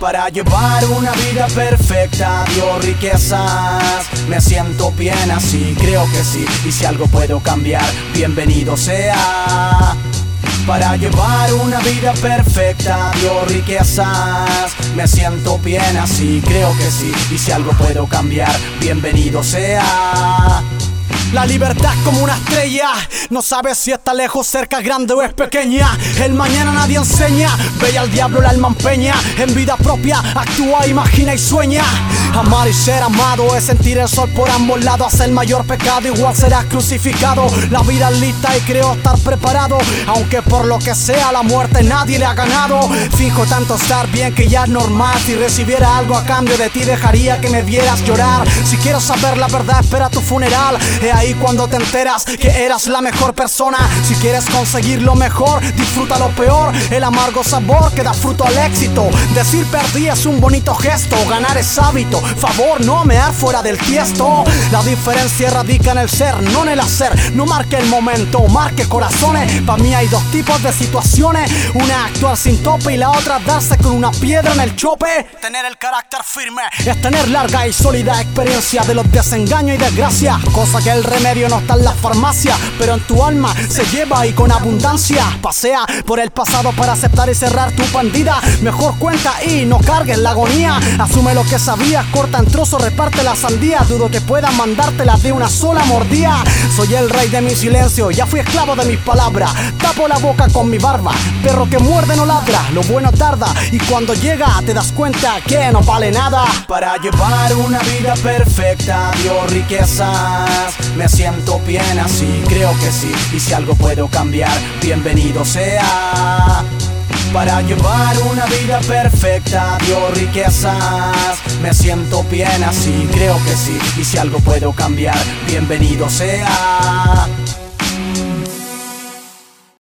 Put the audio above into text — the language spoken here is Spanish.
Para llevar una vida perfecta, dio riquezas. Me siento bien así, creo que sí. Y si algo puedo cambiar, bienvenido sea. Para llevar una vida perfecta, dio riquezas. Me siento bien así, creo que sí. Y si algo puedo cambiar, bienvenido sea. La libertad como una estrella, no sabes si está lejos, cerca, grande o es pequeña. El mañana nadie enseña, ve al diablo la alma empeña. En vida propia, actúa, imagina y sueña. Amar y ser amado es sentir el sol por ambos lados. Hacer el mayor pecado, igual serás crucificado. La vida es lista y creo estar preparado. Aunque por lo que sea, la muerte nadie le ha ganado. Fijo tanto estar bien que ya es normal. Si recibiera algo a cambio de ti, dejaría que me vieras llorar. Si quiero saber la verdad, espera tu funeral. Ahí cuando te enteras que eras la mejor persona. Si quieres conseguir lo mejor, disfruta lo peor. El amargo sabor que da fruto al éxito. Decir perdí es un bonito gesto. Ganar es hábito. Favor, no mear fuera del tiesto. La diferencia radica en el ser, no en el hacer. No marque el momento, marque corazones. Para mí hay dos tipos de situaciones. Una actuar sin tope y la otra darse con una piedra en el chope. Tener el carácter firme es tener larga y sólida experiencia de los desengaños y desgracia. Cosa que el remedio no está en la farmacia, pero en tu alma se lleva y con abundancia. Pasea por el pasado para aceptar y cerrar tu pandida. Mejor cuenta y no cargues la agonía. Asume lo que sabías, corta en trozos, reparte la sandía. Dudo que pueda mandártela de una sola mordida. Soy el rey de mi silencio, ya fui esclavo de mis palabras. Tapo la boca con mi barba, perro que muerde no ladra. Lo bueno tarda y cuando llega te das cuenta que no vale nada. Para llevar una vida perfecta, dio riquezas. Me siento bien así, creo que sí. Y si algo puedo cambiar, bienvenido sea. Para llevar una vida perfecta, dio riquezas. Me siento bien así, creo que sí. Y si algo puedo cambiar, bienvenido sea.